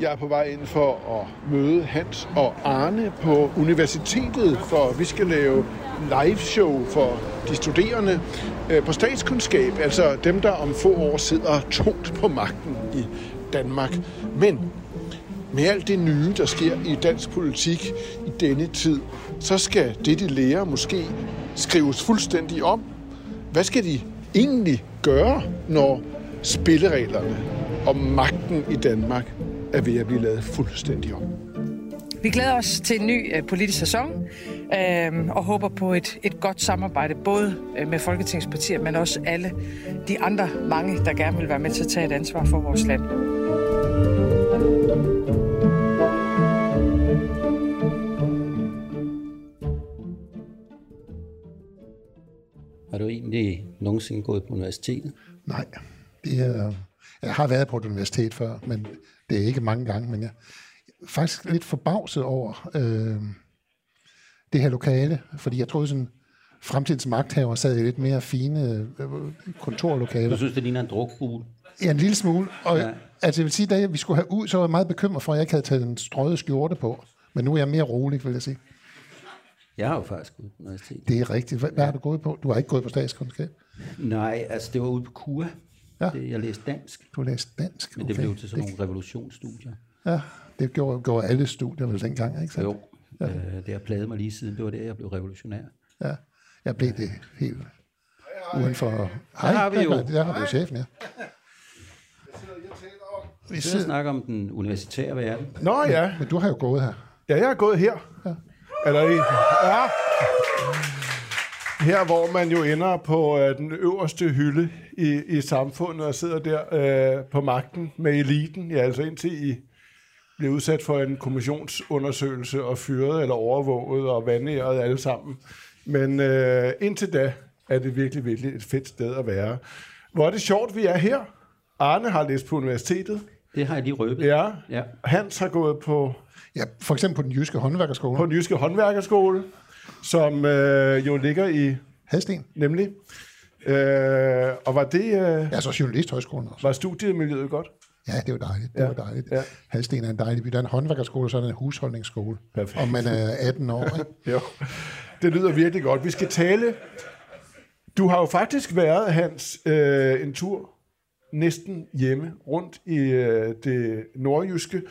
Jeg er på vej ind for at møde Hans og Arne på universitetet, for vi skal lave live show for de studerende øh, på statskundskab, altså dem, der om få år sidder tungt på magten i Danmark. Men med alt det nye, der sker i dansk politik i denne tid, så skal det, de lærer, måske skrives fuldstændig om. Hvad skal de egentlig gøre, når spillereglerne og magten i Danmark er ved at blive lavet fuldstændig om? Vi glæder os til en ny øh, politisk sæson øh, og håber på et, et godt samarbejde, både øh, med Folketingspartier, men også alle de andre mange, der gerne vil være med til at tage et ansvar for vores land. Har du egentlig nogensinde gået på universitetet? Nej, det er, jeg har været på et universitet før, men det er ikke mange gange, men jeg er faktisk lidt forbavset over øh, det her lokale, fordi jeg troede sådan, fremtidens magthaver sad i lidt mere fine øh, kontorlokaler. Du synes, det ligner en drukbule? Ja, en lille smule. Og Ja. ja. altså, jeg vil sige, da vi skulle have ud, så var jeg meget bekymret for, at jeg ikke havde taget en strøget skjorte på. Men nu er jeg mere rolig, vil jeg sige. Jeg har jo faktisk gået på universitetet. Det er rigtigt. Hvad, har du gået på? Du har ikke gået på statskundskab. Nej, altså det var ude på KUA. Ja. Det, jeg læste dansk, Du har læst dansk. men det blev til sådan nogle revolutionsstudier. Ja, det gjorde, gjorde alle studier vel dengang, ikke sandt? Jo, øh, det har pladet mig lige siden. Det var der, jeg blev revolutionær. Ja, jeg blev det helt uden for... Der har vi jo. Der, der har vi jo chefen, ja. Vi sidder, snakker om den universitære verden. Nå ja, men du har jo gået her. ja jeg er gået her. Ja. Eller i, ja. Her, hvor man jo ender på øh, den øverste hylde i, i samfundet og sidder der øh, på magten med eliten. Ja, altså indtil I bliver udsat for en kommissionsundersøgelse og fyret eller overvåget og vandæret alle sammen. Men øh, indtil da er det virkelig, virkelig et fedt sted at være. Hvor er det sjovt, vi er her. Arne har læst på universitetet. Det har jeg lige røbet. Ja. Ja. Hans har gået på, Ja, for eksempel på den jyske håndværkerskole. på den jyske håndværkerskole, som øh, jo ligger i, Hadsten. nemlig. Øh, og var det, øh, Ja, så journalisthøjskolen også. var studiemiljøet godt? Ja, det var dejligt. Det Ja, var dejligt. ja. Hadsten er en dejlig by. Der er en håndværkerskole, så er der en husholdningsskole. Perfekt. Og man er 18 år, ikke? Jo. Det lyder virkelig godt. Vi skal tale. Du har jo faktisk været, Hans, øh, en tur næsten hjemme rundt i øh, det nordjyske.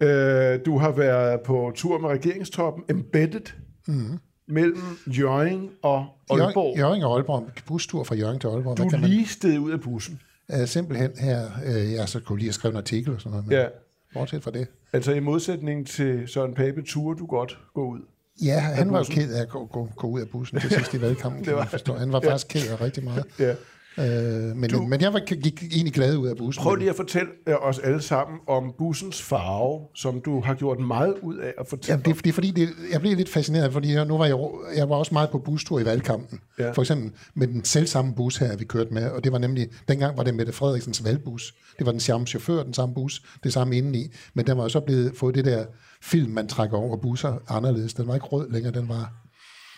Øh, du har været på tur med regeringstoppen, embedded, mm. Mellem Jørgen og Aalborg. Jørgen og Aalborg. Bustur fra Jørgen til Aalborg. Du Hvad er kan man, lige steget ud af bussen. uh, simpelthen her, uh, jeg så kunne lige have skrevet en artikel og sådan noget. Men Ja. Bortset fra det. Altså i modsætning til Søren Pape, turde du godt gå ud. Ja, han var jo ked af at gå, gå, gå ud af bussen til sidst i valgkampen, kan man forstå. Han var faktisk ked af rigtig meget. Ja. Øh, men, Du- men jeg var, gik egentlig glad ud af bussen. Prøv lige at fortælle øh, os alle sammen om bussens farve, som du har gjort meget ud af at fortælle Ja, det, er- det er fordi, det, jeg blev lidt fascineret, fordi jeg, nu var jeg, jeg var også meget på bustur i valgkampen. Ja. For eksempel med den selv samme bus her, vi kørte med, og det var nemlig, dengang var det Mette Frederiksens valgbus. Det var den samme chauffør, den samme bus, det samme indeni, men den var jo så blevet fået det der film, man trækker over busser anderledes. Den var ikke rød længere, den var,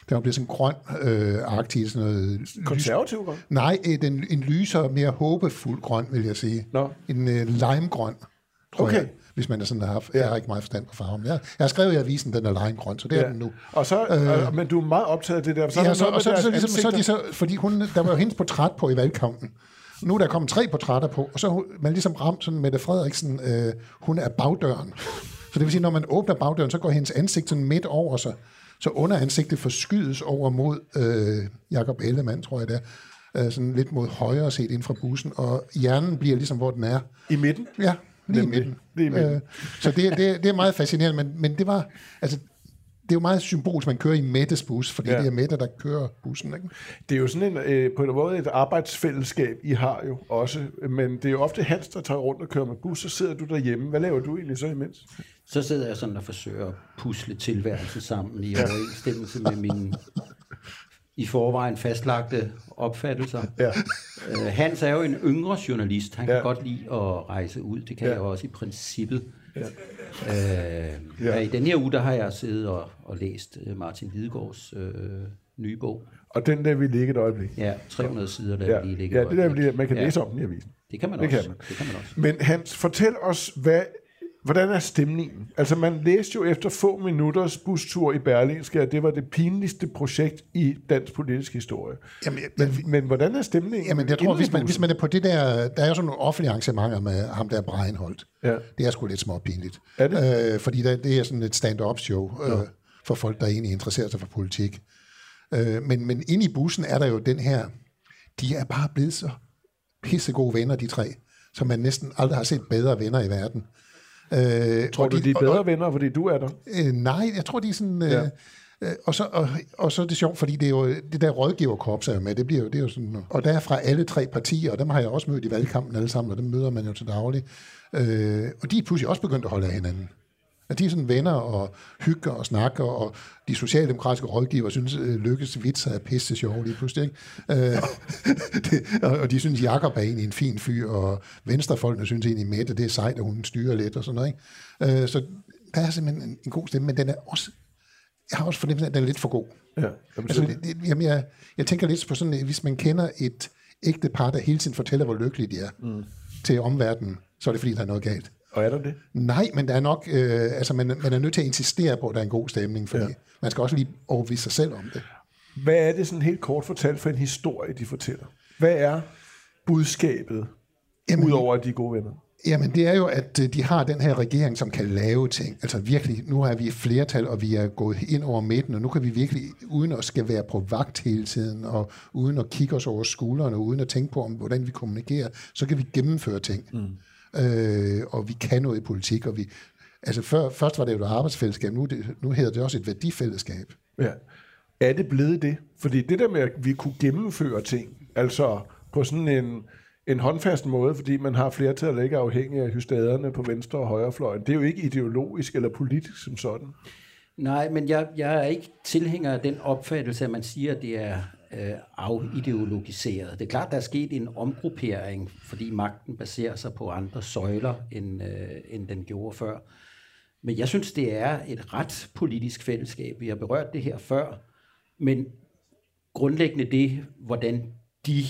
den var blevet sådan grøn øh, agtig, sådan noget Konservativ godt? Nej, øh, den, en lysere, mere håbefuld grøn, vil jeg sige. Nå. En øh, limegrøn, tror Okay. jeg, hvis man er sådan har haft. Jeg har ikke meget forstand på farven. Jeg, jeg har skrevet i avisen, den er limegrøn, så det er den nu. Og så, øh, men du er meget optaget af det der. Så Ja, der så, og så, så, ligesom, så de så, fordi hun, der var jo hendes portræt på i valgkampen. Nu er der kommet tre portrætter på, og så hun- man ligesom ramt sådan Mette Frederiksen, øh, hun er bagdøren. Så det vil sige, når man åbner bagdøren, så går hendes ansigt sådan midt over sig, så underansigtet forskydes over mod øh, Jakob Ellemann, tror jeg det er, øh, sådan lidt mod højre set ind fra bussen, og hjernen bliver ligesom, hvor den er. I midten? Ja, lige i Nemlig. midten. Lige i midten. Øh, så det, det, det er meget fascinerende, men, men det var, altså, det er jo meget symbolsk, man kører i Mettes bus, fordi Ja. det er Mette, der kører bussen. Ikke? Det er jo sådan en, øh, på en måde et arbejdsfællesskab, I har jo også, men det er jo ofte Hans, der tager rundt og kører med bus, så sidder du derhjemme. Hvad laver du egentlig så imens? Så sidder jeg sådan og forsøger at pusle tilværelsen sammen i overensstemmelse med mine i forvejen fastlagte opfattelser. Ja. Øh, Hans er jo en yngre journalist. Han kan Ja. godt lide at rejse ud. Det kan ja. jeg også i princippet. Ja. Øh, Ja. I den her uge, der har jeg siddet og, og læst øh, Martin Lidegaards øh, nye bog. Og den der vil ligge et øjeblik. Ja, 300 sider, der Ja, lige ligger. ja det der, vil- man kan ja. læse om den i avisen. Det kan man Det også. kan man. Det kan man også. Men Hans, fortæl os, hvad, hvordan er stemningen? Altså, man læste jo efter få minutters bustur i Berlingske, at det var det pinligste projekt i dansk politisk historie. Jamen, jeg- Men, men hvordan er stemningen? Jamen, jeg tror, hvis man, hvis man er på det der... Der er jo sådan nogle offentlige arrangementer med ham der Breinholt. Ja. Det er sgu lidt småpinligt. Er det? Øh, fordi der, det er sådan et stand-up show øh, for folk, der egentlig interesserer sig for politik. Øh, men, men inde i bussen er der jo den her... De er bare blevet så pissegode venner, de tre, som man næsten aldrig har set bedre venner i verden. Øh, Tror og du, de er og- bedre venner, fordi du er der? Øh, nej, jeg tror, de er sådan... Øh, Ja. øh, og, så, og, og så er det sjovt, fordi det er jo det der rådgiverkorps er med, det bliver jo, det er jo sådan, og der er fra alle tre partier, og dem har jeg også mødt i valgkampen alle sammen, og dem møder man jo til daglig. Øh, og de er pludselig også begyndt at holde af hinanden. At de er sådan venner og hygger og snakker, og de socialdemokratiske rådgiver synes, øh, Lykkes vitser er pisse sjove lige pludselig. Ikke? Øh, det, og, og de synes, Jakob er egentlig en fin fyr, og venstrefolkene synes egentlig, Mette, det er sejt, at hun styrer lidt og sådan noget. Ikke? Øh, så der er simpelthen en, en god stemme, men den er også, jeg har også fornemmelsen af, at den er lidt for god. Ja. Jamen, Altså, det, det, jamen jeg, jeg tænker lidt på sådan, at hvis man kender et ægte par, der hele tiden fortæller, hvor lykkelige de er mm. til omverdenen, så er det fordi, der er noget galt. Og er der det? Nej, men der er nok, øh, altså man, man er nødt til at insistere på, at der er en god stemning, fordi Ja. man skal også lige overbevise sig selv om det. Hvad er det sådan helt kort fortalt for en historie, de fortæller? Hvad er budskabet, Jamen- udover at de er gode venner? Jamen, det er jo, at øh, de har den her regering, som kan lave ting. Altså virkelig, nu er vi et flertal, og vi er gået ind over midten, og nu kan vi virkelig, uden at skal være på vagt hele tiden, og uden at kigge os over skuldrene, og uden at tænke på, om, hvordan vi kommunikerer, så kan vi gennemføre ting. Mm. Øh, og vi kan noget i politik, og vi... Altså før, først var det jo et arbejdsfællesskab, nu, det, nu hedder det også et værdifællesskab. Ja. Er det blevet det? Fordi det der med, at vi kunne gennemføre ting, altså på sådan en, en håndfast måde, fordi man har flertal, ikke afhængig af hystaderne på venstre og højrefløjen, det er jo ikke ideologisk eller politisk som sådan. Nej, men jeg, jeg er ikke tilhænger af den opfattelse, at man siger, at det er øh, afideologiseret. Det er klart, der er sket en omgruppering, fordi magten baserer sig på andre søjler, end, øh, end den gjorde før. Men jeg synes, det er et ret politisk fællesskab. Vi har berørt det her før, men grundlæggende det, hvordan de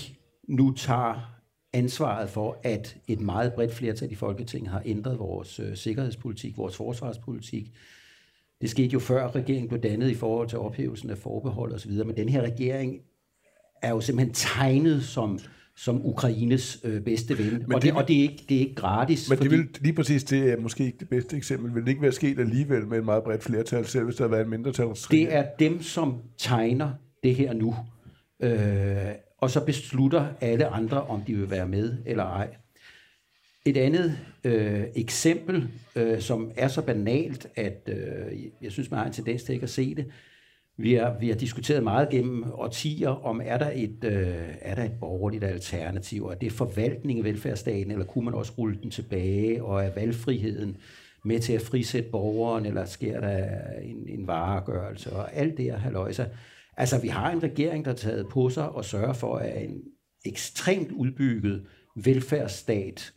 nu tager ansvaret for, at et meget bredt flertal i Folketinget har ændret vores øh, sikkerhedspolitik, vores forsvarspolitik, det skete jo før regeringen blev dannet i forhold til ophævelsen af forbehold osv., men den her regering er jo simpelthen tegnet som, som Ukraines øh, bedste ven. Men og, det det, og det, er ikke, det er ikke gratis. Men det vil, lige præcis det er måske ikke det bedste eksempel. Vil det ikke være sket alligevel med et meget bredt flertal, selv hvis der havde været en mindretalsregering? Det er dem, som tegner det her nu. Øh, og så beslutter alle andre, om de vil være med eller ej. Et andet øh, eksempel, øh, som er så banalt, at øh, jeg synes, man har en tendens til ikke at se det. Vi har, vi har diskuteret meget gennem årtier, om er der et, øh, er der et borgerligt alternativ, og er det forvaltning af velfærdsstaten, eller kunne man også rulle den tilbage, og er valgfriheden med til at frisætte borgeren, eller sker der en, en varegørelse, og alt det her halløjsa. Altså, vi har en regering, der er taget på sig og sørger for, at en ekstremt udbygget velfærdsstat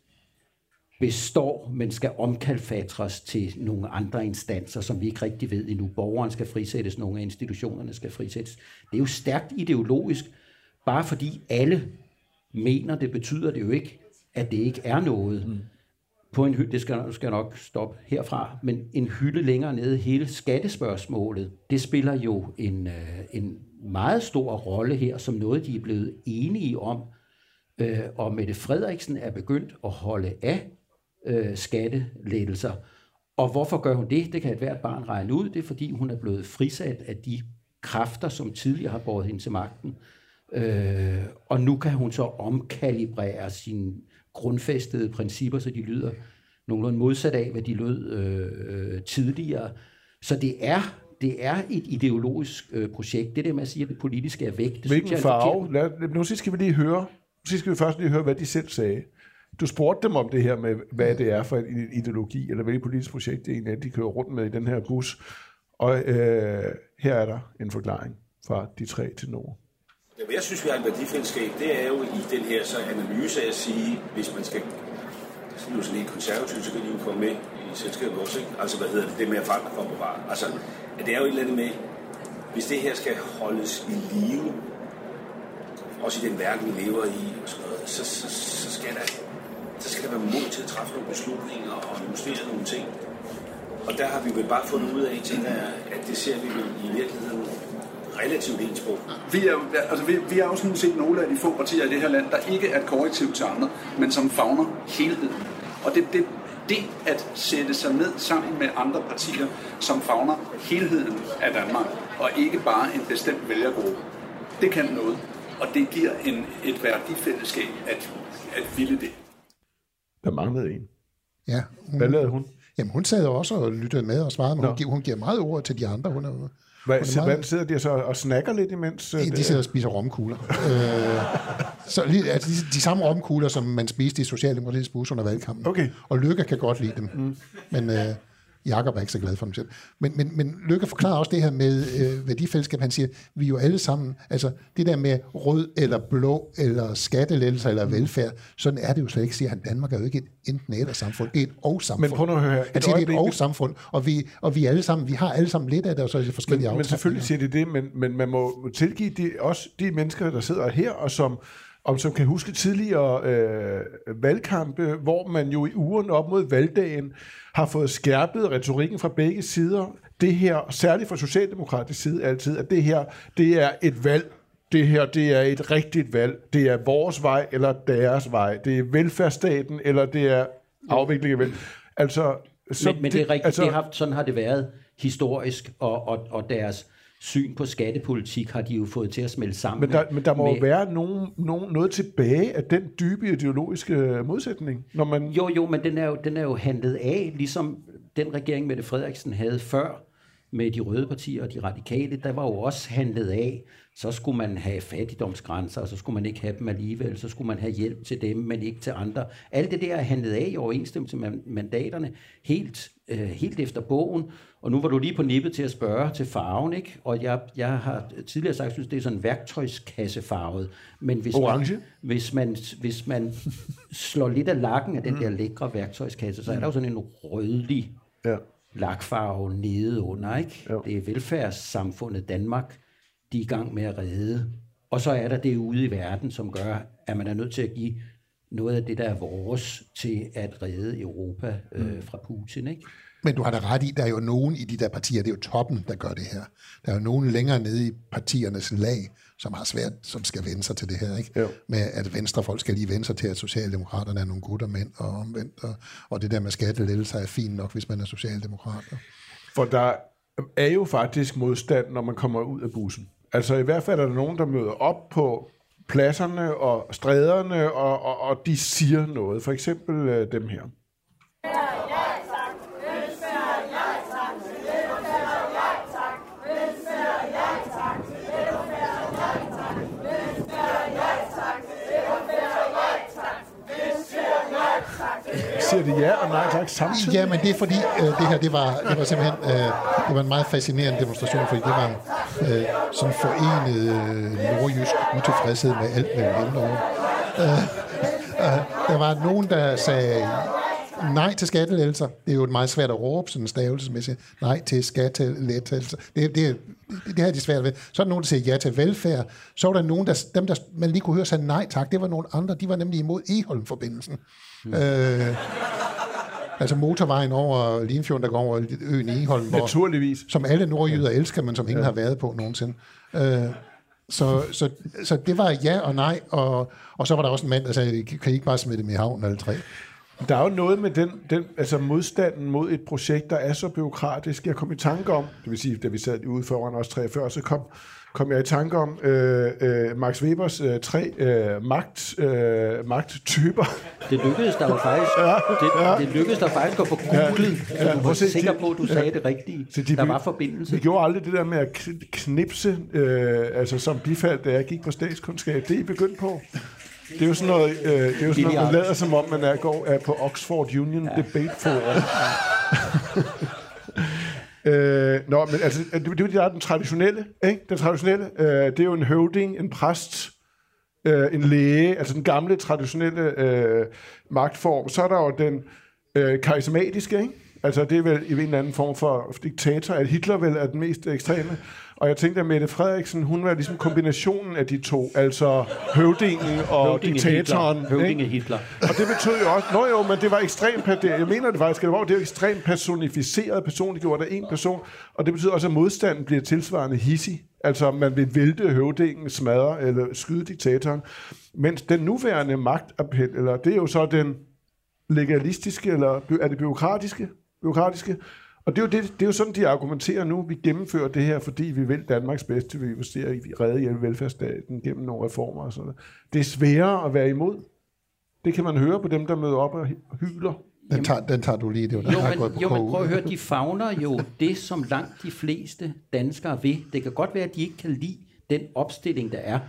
består, men skal omkalfatres til nogle andre instanser, som vi ikke rigtig ved endnu. Borgeren skal frisættes, nogle af institutionerne skal frisættes. Det er jo stærkt ideologisk. Bare fordi alle mener det, betyder det jo ikke, at det ikke er noget. Mm. På en hylde, det skal, skal nok stoppe herfra, men en hylde længere nede, hele skattespørgsmålet, det spiller jo en, øh, en meget stor rolle her, som noget, de er blevet enige om. Øh, og Mette Frederiksen er begyndt at holde af øh, skattelettelser. Og hvorfor gør hun det? Det kan et hvert barn regne ud. Det er, fordi hun er blevet frisat af de kræfter, som tidligere har båret hende til magten. Øh, og nu kan hun så omkalibrere sine grundfæstede principper, så de lyder nogenlunde modsat af, hvad de lød øh, tidligere. Så det er det er et ideologisk øh, projekt. Det der med at sige, at det politiske er væk, det Hvilken synes jeg er farve? Lad, nu skal vi lige høre. Nu skal vi først lige høre, hvad de selv sagde. Du spurgte dem om det her med, hvad det er for en ideologi, eller hvilket politisk projekt det egentlig er, de kører rundt med i den her bus. Og øh, her er der en forklaring fra de tre til Nord. Jamen, jeg synes, vi har et værdifællesskab. Det er jo i den her så analyse at sige, hvis man skal så er jo sådan konservativt, så kan de jo komme med i selskabet også. Ikke? Altså, hvad hedder det, det med at forandre for at bevare. Altså, at det er jo et eller andet med, hvis det her skal holdes i live, også i den verden, vi lever i, og sådan noget, så, så, så, skal der, så skal der være mod til at træffe nogle beslutninger og justere nogle ting. Og der har vi vel bare fundet ud af, tænker jeg, at det ser vi vel i virkeligheden relativt ens på. Vi er, altså, vi, vi er jo sådan set nogle af de få partier i det her land, der ikke er et korrektiv til andre, men som fagner helheden. Og det, det, det at sætte sig ned sammen med andre partier, som fagner helheden af Danmark, og ikke bare en bestemt vælgergruppe, det kan noget. Og det giver en, et værdifællesskab at, at ville det. Der manglede en. Ja, Hvad hun, lavede hun? jamen, hun sad også og lyttede med og svarede, men hun, giver, hun giver meget ord til de andre. Hun er, Hvad, så, meget- hvad sidder de så og snakker lidt imens? øh, de sidder og spiser romkugler. øh, så lige, altså, de, de samme romkugler, som man spiste i Socialdemokratiets bus under valgkampen. Okay. Og Lykke kan godt lide dem. Mm. Men øh, Jakob er ikke så glad for dem selv. Men, men, men Lykke forklarer også det her med øh, værdifællesskab. Han siger, vi er jo alle sammen, altså det der med rød eller blå, eller skattelettelser eller velfærd, sådan er det jo slet ikke, siger han. Danmark er jo ikke et enten eller samfund, det er et og samfund. Men prøv nu at høre her. Han siger, det er et og samfund, og vi, og vi, alle sammen, vi har alle sammen lidt af det, og så er det forskellige Men, men selvfølgelig siger de det, men, men man må tilgive de, også de mennesker, der sidder her, og som, og som kan huske tidligere øh, valgkampe, hvor man jo i ugen op mod valgdagen har fået skærpet retorikken fra begge sider. Det her, særligt fra socialdemokratisk side altid, at det her, det er et valg. Det her, det er et rigtigt valg. Det er vores vej eller deres vej. Det er velfærdsstaten, eller det er afvikling af vel. Altså, så men, men det er rigtigt, altså, det har, sådan har det været historisk, og, og, og deres syn på skattepolitik har de jo fået til at smelte sammen. Men der, men der må med, jo være nogen, nogen, noget tilbage af den dybe ideologiske modsætning, når man... Jo, jo, men den er jo, den er jo handlet af, ligesom den regering, Mette Frederiksen havde før, med de røde partier og de radikale, der var jo også handlet af, så skulle man have fattigdomsgrænser, og så skulle man ikke have dem alligevel, så skulle man have hjælp til dem, men ikke til andre. Alt det der er handlet af i overensstemmelse med mandaterne, helt, øh, helt efter bogen, og nu var du lige på nippet til at spørge til farven, ikke? Og jeg, jeg har tidligere sagt, synes det er sådan værktøjskassefarvet, men hvis Orange? Man, hvis man, hvis man slår lidt af lakken af den der lækre værktøjskasse, så er der jo sådan en rødlig Ja. lakfarve nede under, ikke? Jo. Det er velfærdssamfundet Danmark, de er i gang med at redde. Og så er der det ude i verden, som gør, at man er nødt til at give noget af det, der er vores, til at redde Europa øh, fra Putin, ikke? Men du har da ret i, der er jo nogen i de der partier, det er jo toppen, der gør det her. Der er jo nogen længere nede i partiernes lag, som har svært, som skal vende sig til det her, ikke? Jo. Med at venstrefolk skal lige vende sig til, at Socialdemokraterne er nogle gutter mænd og omvendt, og, og det der med skattelettelser er fint nok, hvis man er socialdemokrat. For der er jo faktisk modstand, når man kommer ud af bussen. Altså i hvert fald er der nogen, der møder op på pladserne og stræderne, og, og, og de siger noget. For eksempel øh, dem her. Siger de ja og nej tak samtidig? Ja, men det er fordi, øh, det her, det var, det var simpelthen, øh, det var en meget fascinerende demonstration, fordi det var øh, sådan forenet øh, nordjysk utilfredshed med alt mellem jord. Øh, øh, der var nogen, der sagde nej til skattelettelser. Det er jo meget svært at råbe sådan stavelsesmæssigt. Nej til skattelettelser. Det, det, det, det har de svært ved. Så er der nogen, der siger ja til velfærd. Så var der nogen, der, dem, der man lige kunne høre sagde nej tak. Det var nogle andre. De var nemlig imod Eholm-forbindelsen. Mm. Øh, Altså motorvejen over Limfjorden, der går over øen Eholm, hvor, Naturligvis. som alle nordjyder elsker, men som ingen har været på nogensinde. Øh, så, så, så det var ja og nej, og, og så var der også en mand, der sagde, kan I ikke bare smide dem i havnen alle tre? Der er jo noget med den, den altså modstanden mod et projekt, der er så byråkratisk. Jeg kom i tanke om, det vil sige, da vi sad ude foran os 43, så kom, kom jeg i tanke om øh, øh, Max Webers øh, tre øh, magt, øh, magttyper. Det lykkedes der jo faktisk, ja, det, ja. det lykkedes der faktisk at få googlet, ja, ja, så du var se, sikker på, at du ja, sagde det rigtige. Så de, der var forbindelse. Vi gjorde aldrig det der med at knipse, øh, altså som bifald, da jeg gik på statskundskab. Det er I begyndt på. Det er jo sådan noget, øh, det er jo sådan noget man lader som om, man er, går, er på Oxford Union ja. Debate Forum. øh, nå, men altså, øh, det, det, det er den traditionelle, ikke? Den traditionelle, øh, det er jo en høvding, en præst, øh, en læge, altså den gamle traditionelle øh, magtform. Så er der jo den øh, karismatiske, ikke? Altså det er vel i en eller anden form for diktator, at Hitler vel er den mest ekstreme. Og jeg tænkte, at Mette Frederiksen, hun var ligesom kombinationen af de to, altså høvdingen og høvdinge diktatoren. Hitler. Høvdinge Hitler. Og det betød jo også, nå jo, men det var ekstremt, jeg mener det faktisk, det var, det var ekstremt personificeret, personliggjort af en person, og det betyder også, at modstanden bliver tilsvarende hissig. Altså, man vil vælte høvdingen, smadre eller skyde diktatoren. Mens den nuværende magtappel, eller det er jo så den legalistiske, eller er det byråkratiske? Byråkratiske og det er, jo det, det er jo sådan, de argumenterer nu. Vi gennemfører det her, fordi vi vil Danmarks bedste. Vi investerer i redde hjælpe velfærdsstaten gennem nogle reformer og sådan noget. Det er sværere at være imod. Det kan man høre på dem, der møder op og hyler. Den tager, den tager du lige, det var jo, men, gået på jo, men prøv at høre, de fagner jo det, som langt de fleste danskere vil. Det kan godt være, at de ikke kan lide den opstilling, der er.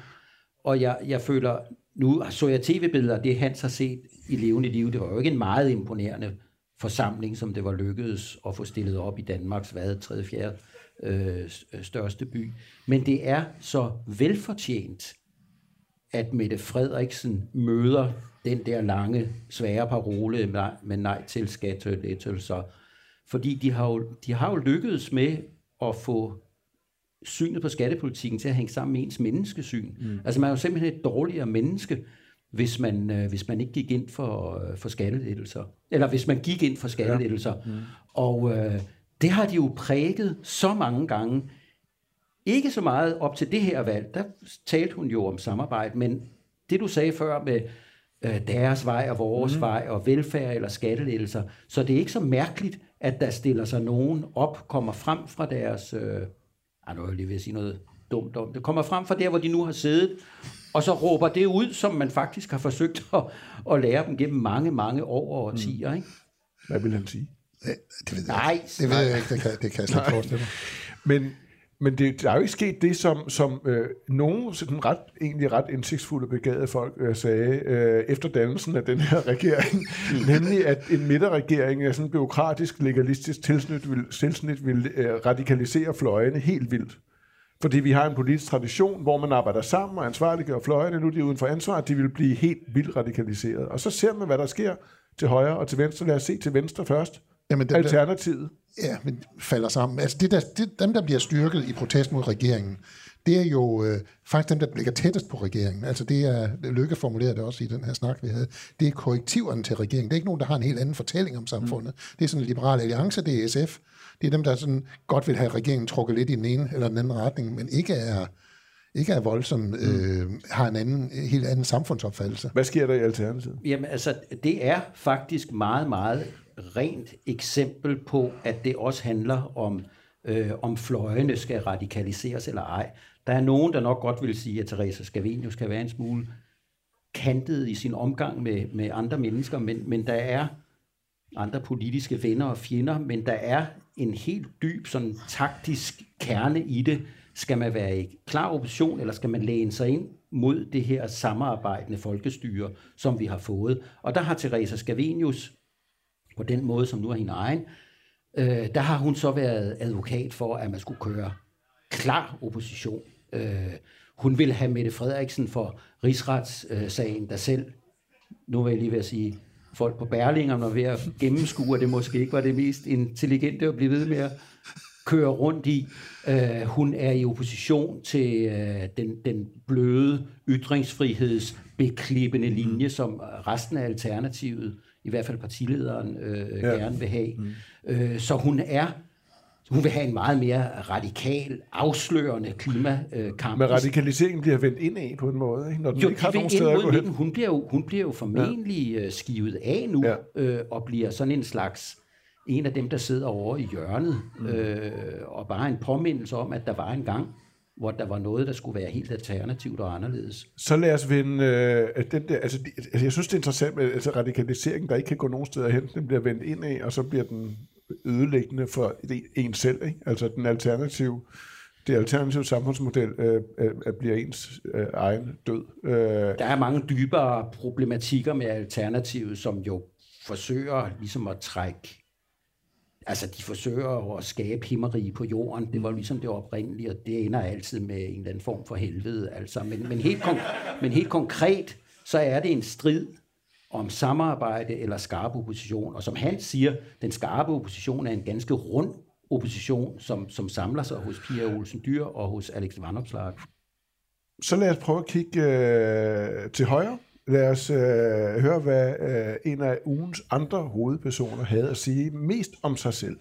Og jeg, jeg føler, nu så jeg tv-billeder, det Hans har set i levende liv, det var jo ikke en meget imponerende forsamling, som det var lykkedes at få stillet op i Danmarks hvad, 3. 4. Øh, største by. Men det er så velfortjent, at Mette Frederiksen møder den der lange, svære parole med nej til skattelettelser. Fordi de har, jo, de har jo lykkedes med at få synet på skattepolitikken til at hænge sammen med ens menneskesyn. Mm. Altså man er jo simpelthen et dårligere menneske, hvis man, øh, hvis man ikke gik ind for, øh, for skattelettelser. Eller hvis man gik ind for skattelettelser. Ja. Mm. Og øh, det har de jo præget så mange gange. Ikke så meget op til det her valg, der talte hun jo om samarbejde, men det du sagde før med øh, deres vej og vores mm. vej og velfærd eller skattelettelser, så det er ikke så mærkeligt, at der stiller sig nogen op, kommer frem fra deres... Øh, ej, nu er jeg lige ved at sige noget dumt om det. Kommer frem fra der, hvor de nu har siddet, og så råber det ud, som man faktisk har forsøgt at, at lære dem gennem mange, mange år og årtier. Ikke? Hvad vil han sige? Ja, det ved jeg Nej, ikke. Det ved jeg ikke, det kan, det kan jeg slet ikke forestille mig. Men, men det, der er jo ikke sket det, som, som øh, nogle sådan ret, egentlig ret indsigtsfulde begavede folk øh, sagde øh, efter dannelsen af den her regering, nemlig at en midterregering er sådan byråkratisk, legalistisk tilsnit vil, tilsnit vil øh, radikalisere fløjene helt vildt. Fordi vi har en politisk tradition, hvor man arbejder sammen og ansvarliggør fløjene. Nu er de uden for ansvar, de vil blive helt vildt radikaliseret. Og så ser man, hvad der sker til højre og til venstre. Lad os se til venstre først. Jamen, det, Alternativet. Ja, men falder sammen. Altså det der, det, dem, der bliver styrket i protest mod regeringen, det er jo øh, faktisk dem, der ligger tættest på regeringen. Altså det er, Lykke formulerede det også i den her snak, vi havde. Det er korrektiverne til regeringen. Det er ikke nogen, der har en helt anden fortælling om samfundet. Mm. Det er sådan en liberal alliance, det er SF, det er dem, der sådan godt vil have regeringen trukket lidt i den ene eller den anden retning, men ikke er, ikke er voldsom, mm. øh, har en anden, helt anden samfundsopfattelse. Hvad sker der i Alternativet? Jamen altså, det er faktisk meget, meget rent eksempel på, at det også handler om, øh, om fløjene skal radikaliseres eller ej. Der er nogen, der nok godt vil sige, at Teresa Scavenius skal være en smule kantet i sin omgang med, med andre mennesker, men, men der er andre politiske venner og fjender, men der er en helt dyb sådan taktisk kerne i det. Skal man være i klar opposition, eller skal man læne sig ind mod det her samarbejdende folkestyre, som vi har fået? Og der har Teresa Scavenius, på den måde, som nu er hendes egen, øh, der har hun så været advokat for, at man skulle køre klar opposition. Øh, hun vil have Mette Frederiksen for rigsretssagen, der selv, nu vil jeg lige ved at sige, folk på Berlingeren var ved at gennemskue, at det måske ikke var det mest intelligente at blive ved med at køre rundt i. Uh, hun er i opposition til uh, den, den bløde ytringsfrihedsbeklippende linje, mm. som resten af Alternativet, i hvert fald partilederen, uh, ja. gerne vil have. Mm. Uh, så hun er Hun vil have en meget mere radikal, afslørende klimakamp. Men radikaliseringen bliver vendt ind af på en måde, ikke? når den Jo, ikke har nogen steder at gå hen. Hun bliver jo, hun bliver jo formentlig ja. skivet af nu, Ja. øh, og bliver sådan en slags en af dem, der sidder over i hjørnet, mm. øh, og bare en påmindelse om, at der var en gang, hvor der var noget, der skulle være helt alternativt og anderledes. Så lad os vende øh, at den der, altså, de- altså jeg synes det er interessant med altså, radikalisering, der ikke kan gå nogen steder hen, den bliver vendt ind af, og så bliver den ødelæggende for en selv, ikke? altså den alternative, det alternative samfundsmodel øh, øh, bliver ens øh, egen død. Øh, Der er mange dybere problematikker med Alternativet, som jo forsøger ligesom at trække Altså, de forsøger at skabe himmerige på jorden. Det var ligesom det oprindelige, og det ender altid med en eller anden form for helvede. Altså. Men, men, helt kon- men helt konkret, så er det en strid om samarbejde eller skarp opposition. Og som han siger, den skarpe opposition er en ganske rund opposition, som, som samler sig hos Pia Olsen Dyr og hos Alex Vanopslagh. så lad os prøve at kigge øh, til højre. Lad os øh, høre, hvad øh, en af ugens andre hovedpersoner havde at sige mest om sig selv.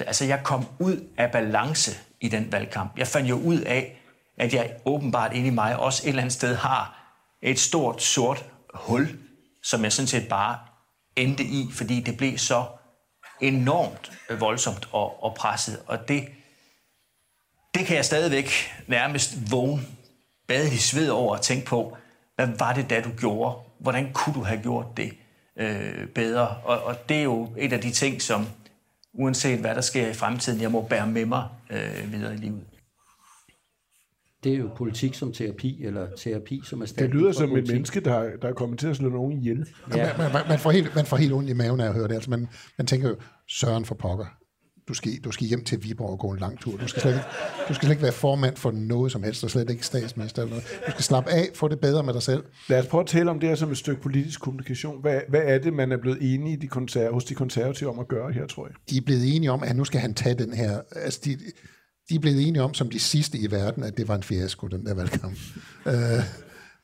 Altså, jeg kom ud af balance i den valgkamp. Jeg fandt jo ud af, at jeg åbenbart inde i mig også et eller andet sted har et stort sort hul, som jeg sådan set bare endte i, fordi det blev så enormt voldsomt og, og presset. Og det, det kan jeg stadigvæk nærmest vågne, bade i sved over og tænke på, hvad var det da du gjorde? Hvordan kunne du have gjort det øh, bedre? Og, og det er jo et af de ting, som uanset hvad der sker i fremtiden, jeg må bære med mig øh, videre i livet. Det er jo politik som terapi, eller terapi som Det erstatning lyder som et politik. menneske, der, der er kommet til at slå nogen ihjel. Ja. Man, man, man, får helt, man får helt ondt i maven af at høre det. Altså, man, man tænker jo, Søren for pokker. Du skal, du skal hjem til Viborg og gå en lang tur. Du skal, slet ikke, du skal slet ikke være formand for noget som helst, og slet ikke statsminister eller noget. Du skal slappe af, få det bedre med dig selv. Lad os prøve at tale om det her som et stykke politisk kommunikation. Hvad, hvad er det, man er blevet enige i de konser- hos de konservative om at gøre her, tror jeg? De er blevet enige om, at nu skal han tage den her... Altså, de, de er blevet enige om, som de sidste i verden, at det var en fiasko, den der valgkamp. øh,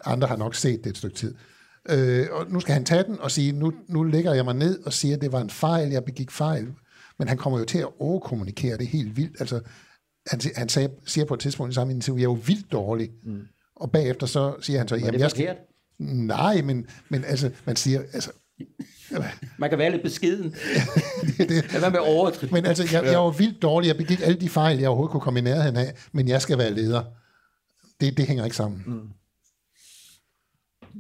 andre har nok set det et stykke tid. Øh, og nu skal han tage den og sige, nu, nu lægger jeg mig ned og siger, at det var en fejl, jeg begik fejl. Men han kommer jo til at overkommunikere det helt vildt. Altså, han, han sagde, siger på et tidspunkt i samme interview, jeg er jo vildt dårlig. Mm. Og bagefter så siger han så, jamen det jeg skal... Nej, men, men altså, man siger, altså, Man kan være lidt beskeden. Lad være med at overdrive. Men altså, jeg, jeg var vildt dårlig. Jeg begik alle de fejl, jeg overhovedet kunne komme i nærheden af, men jeg skal være leder. Det, det hænger ikke sammen. Mm.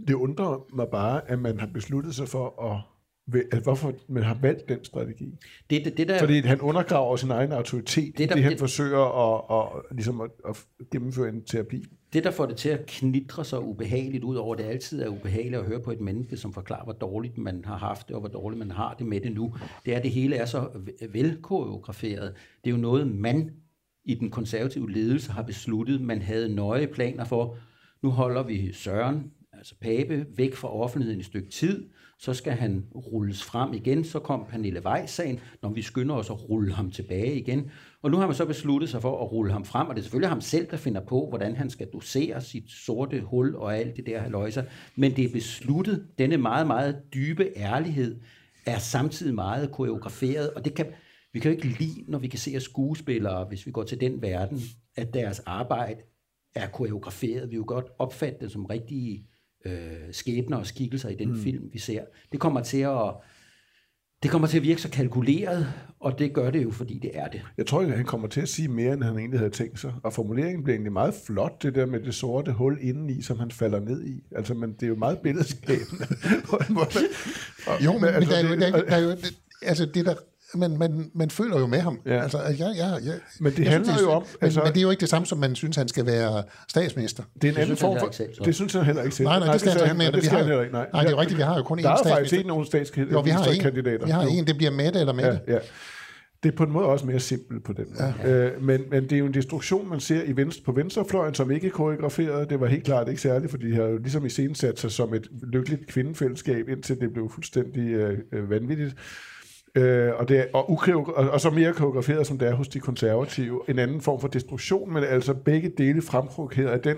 Det undrer mig bare, at man har besluttet sig for at... Altså, hvorfor man har valgt den strategi. Det, det, det der, Fordi han undergraver sin egen autoritet, det, Det der- det han det- forsøger at, at, ligesom at, at gennemføre en terapi det, der får det til at knitre sig ubehageligt ud over, det altid er ubehageligt at høre på et menneske, som forklarer, hvor dårligt man har haft det, og hvor dårligt man har det med det nu, det er, at det hele er så velkoreograferet. Det er jo noget, man i den konservative ledelse har besluttet. Man havde nøje planer for, nu holder vi Søren, altså Pape, væk fra offentligheden i et stykke tid, så skal han rulles frem igen. Så kom Pernille Weiss-sagen, når vi skynder os at rulle ham tilbage igen. Og nu har man så besluttet sig for at rulle ham frem, og det er selvfølgelig ham selv, der finder på, hvordan han skal dosere sit sorte hul og alt det der haløjser. Men det er besluttet, denne meget, meget dybe ærlighed er samtidig meget koreograferet, og det kan, vi kan jo ikke lide, når vi kan se at skuespillere, hvis vi går til den verden, at deres arbejde er koreograferet. Vi vil jo godt opfatte det som rigtige øh, skæbner og skikkelser i den mm. film, vi ser. Det kommer til at det kommer til at virke så kalkuleret, og det gør det jo, fordi det er det. Jeg tror, at han kommer til at sige mere, end han egentlig havde tænkt sig. Og formuleringen blev egentlig meget flot, det der med det sorte hul indeni, som han falder ned i. Altså, men det er jo meget billedskabende. Jo, men, men altså, der, er jo, det- der, der er jo, altså det der, man, man, man føler jo med ham. Ja. Altså, jeg, jeg, jeg, Men det jeg handler er- jo om, Men, altså- men det er jo ikke det samme, som man synes, han skal være statsminister. Det er en anden synes han form for... selv. Det synes han heller ikke selv. Nej, nej, det skal han med. Det heller ikke. Nej, nej, det er jo rigtigt, vi har jo kun én Der er faktisk statsminister. ikke nogen statskandidater. Jo, vi har en. Vi har en, det bliver Mette eller Mette. Ja, ja. Det er på en måde også mere simpelt på den måde. Ja. Øh, men, men det er jo en destruktion, man ser i venstre, på venstrefløjen, som ikke er koreograferet. Det var helt klart ikke særligt, fordi de har jo ligesom i scenen sat sig som et lykkeligt kvindefællesskab, indtil det blev fuldstændig øh, øh, vanvittigt. Øh, og, det er, og, ukreo- og, og så mere koreograferet, som det er hos de konservative. En anden form for destruktion, men altså begge dele fremprovokeret af den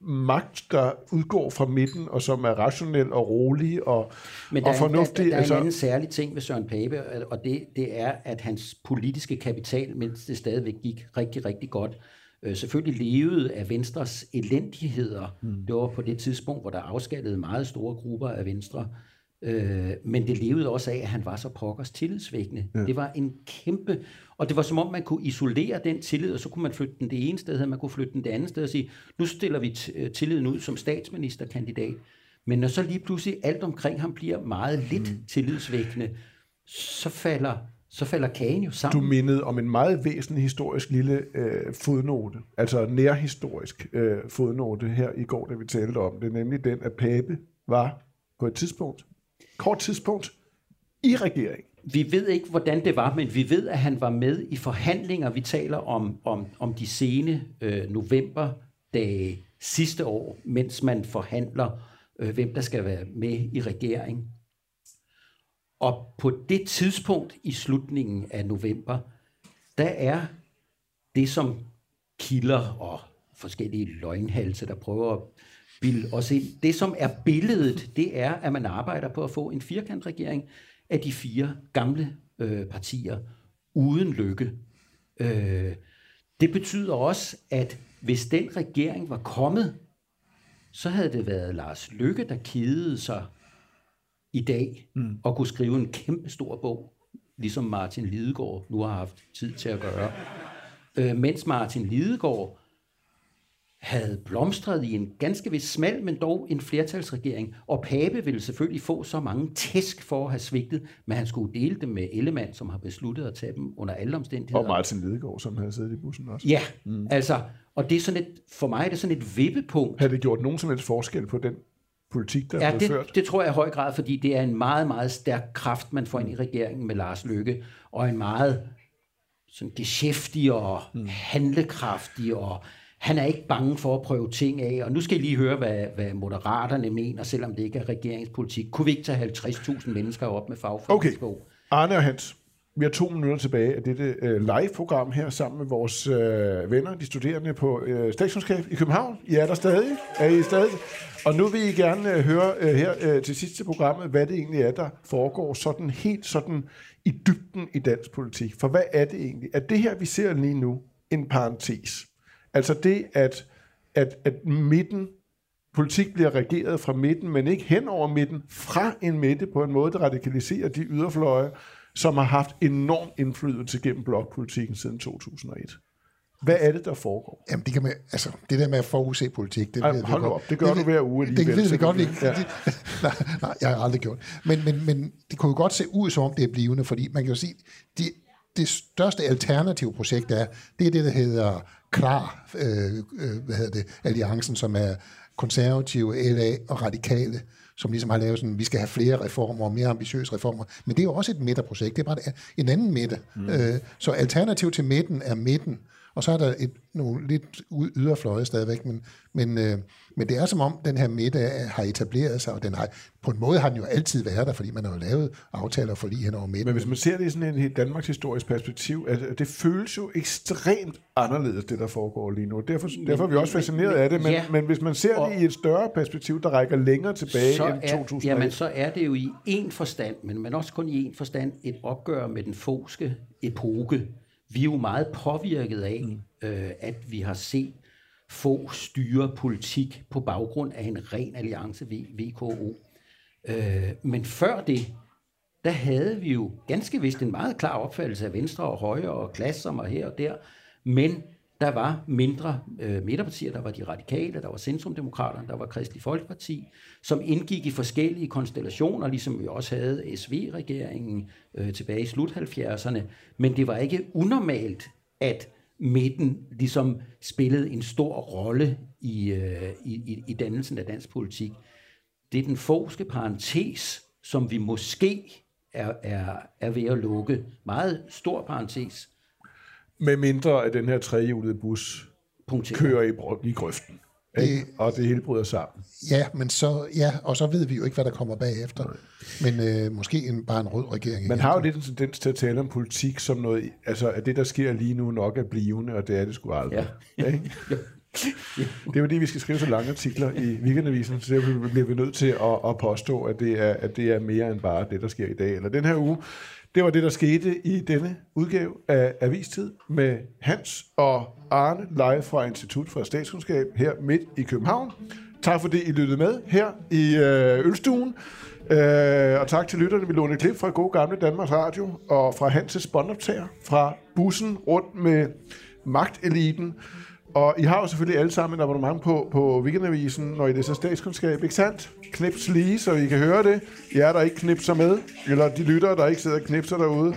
magt, der udgår fra midten, og som er rationel og rolig og, Men der, og er, fornuftig. der, der, der er altså, en anden særlig ting ved Søren Pape, og det, det er, at hans politiske kapital, mens det stadigvæk gik rigtig, rigtig godt, øh, selvfølgelig levede af Venstres elendigheder. Mm. Det var på det tidspunkt, hvor der afskattede meget store grupper af Venstre. Øh, men det levede også af, at han var så pokkers tillidsvækkende. Ja. Det var en kæmpe... Og det var som om, man kunne isolere den tillid, og så kunne man flytte den det ene sted, og man kunne flytte den det andet sted og sige, nu stiller vi t- tilliden ud som statsministerkandidat. Men når så lige pludselig alt omkring ham bliver meget lidt mm. tillidsvækkende, så falder, så falder kagen jo du sammen. mindede om en meget væsentlig historisk lille øh, fodnote, altså nærhistorisk øh, fodnote her i går, da vi talte om det, nemlig den, at Pape var på et tidspunkt, kort tidspunkt, i regeringen. Vi ved ikke, hvordan det var, men vi ved, at han var med i forhandlinger. Vi taler om, om, om de sene øh, novemberdage sidste år, mens man forhandler, øh, hvem der skal være med i regeringen. Og på det tidspunkt i slutningen af november, der er det, som kilder og forskellige løgnhalse, der prøver at bilde os ind. Det, som er billedet, det er, at man arbejder på at få en firkantregering af de fire gamle øh, partier uden lykke. Øh, det betyder også, at hvis den regering var kommet, så havde det været Lars Lykke, der kidede sig i dag mm. og kunne skrive en kæmpe stor bog, ligesom Martin Lidegaard nu har haft tid til at gøre. Øh, mens Martin Lidegaard havde blomstret i en ganske vis smal, men dog en flertalsregering. Og Pape ville selvfølgelig få så mange tæsk for at have svigtet, men han skulle dele dem med Ellemann, som har besluttet at tage dem under alle omstændigheder. Og Martin Lidegaard, som havde siddet i bussen også. Ja, mm. altså, og det er sådan et, for mig er det sådan et vippepunkt. Havde det gjort nogen som helst forskel på den politik, der Ja, blev det, ført? det tror jeg i høj grad, fordi det er en meget, meget stærk kraft, man får ind i regeringen med Lars Løkke, og en meget sådan geschæftig og mm. handlekraftig, og han er ikke bange for at prøve ting af. Og nu skal I lige høre, hvad, hvad moderaterne mener, selvom det ikke er regeringspolitik. Kunne vi ikke tage 50.000 mennesker op med Okay. Arne og Hans, vi har to minutter tilbage af dette øh, live-program her sammen med vores øh, venner, de studerende på øh, statskundskab i København. I er der stadig? Er I stadig? Og nu vil I gerne øh, høre øh, her øh, til sidst til programmet, hvad det egentlig er, der foregår sådan helt sådan i dybden i dansk politik. For hvad er det egentlig? Er det her, vi ser lige nu, en parentes? Altså det, at, at, at midten, politik bliver regeret fra midten, men ikke hen over midten, fra en midte på en måde, der radikaliserer de yderfløje, som har haft enorm indflydelse gennem blokpolitikken siden 2001. Hvad er det, der foregår? Jamen, det, kan man, altså, det der med at forudse politik, det Ej, ved hold godt. op, det gør du hver uge Det, alligevel, det ved vi godt, vi det- ikke. ja. nej, nej, jeg har aldrig gjort. Men, men, men det kunne jo godt se ud, som om det er blivende, fordi man kan jo sige, de, det største alternative projekt er, det er det, der hedder KLAR, øh, øh, hvad hedder det, alliancen, som er konservative, LA og radikale, som ligesom har lavet sådan, vi skal have flere reformer og mere ambitiøse reformer. Men det er jo også et midterprojekt, det er bare en anden midte. Mm. Øh, så alternativ til midten er midten, og så er der et, nogle lidt yderfløje stadigvæk, men, men, øh, men det er som om, den her er- har etableret sig, og den har, på en måde har den jo altid været der, fordi man har jo lavet aftaler for lige hen over midten. Men hvis man ser det i sådan en helt Danmarks historisk perspektiv, at det føles jo ekstremt anderledes, det der foregår lige nu. Derfor, derfor er vi også fascineret af det, men, ja. men hvis man ser Og- det i et større perspektiv, der rækker længere tilbage så end er, 2001. jamen, så er det jo i en forstand, men, men også kun i en forstand, et opgør med den foske epoke. Vi er jo meget påvirket af, mm. øh, at vi har set få styre politik på baggrund af en ren alliance v- VKO. Øh, men før det, der havde vi jo ganske vist en meget klar opfattelse af venstre og højre og klasser og her og der, men der var mindre øh, midterpartier, der var de radikale, der var centrumdemokraterne, der var Kristelig Folkeparti, som indgik i forskellige konstellationer, ligesom vi også havde SV-regeringen øh, tilbage i slut 70'erne, men det var ikke unormalt, at midten ligesom spillede en stor rolle i, øh, i, i, i dannelsen af dansk politik. Det er den forske parentes, som vi måske er, er, er ved at lukke. Meget stor parentes. Med mindre at den her trehjulede bus Punkteret. kører i, bro- i grøften. Ikke? Og det hele bryder sammen. Ja, men så, ja, og så ved vi jo ikke, hvad der kommer bagefter. Men øh, måske en, bare en rød regering. Man har jo lidt en tendens til at tale om politik som noget, altså at det, der sker lige nu, nok er blivende, og det er det sgu aldrig. Ja. Ikke? Jo, Det er fordi, vi skal skrive så lange artikler i weekendavisen, så derfor bliver vi nødt til at, at påstå, at det, er, at det er mere end bare det, der sker i dag, eller den her uge. Det var det, der skete i denne udgave af Avistid med Hans og Arne live fra Institut for Statskundskab her midt i København. Tak fordi I lyttede med her i øh, Ølstuen. Øh, og tak til lytterne. Vi låner et klip fra gode gamle Danmarks Radio og fra Hanses båndoptager fra bussen rundt med magteliten. Og I har jo selvfølgelig alle sammen et abonnement på, på Weekendavisen, når I læser statskundskab, ikke sandt? Knips lige, så I kan høre det. er der ikke knipser med, eller de lyttere, der ikke sidder og knipser derude,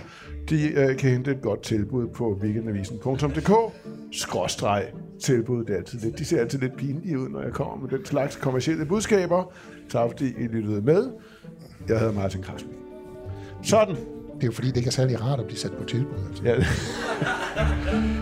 de øh, kan hente et godt tilbud på weekendavisen.dk skråstreg tilbud. Det er altid lidt, de ser altid lidt pinlige ud, når jeg kommer med den slags kommersielle budskaber. Tak fordi I lyttede med. Jeg hedder Martin Krasnik. Sådan. Det er jo fordi, det ikke er særlig rart at blive sat på tilbud. Altså. Ja.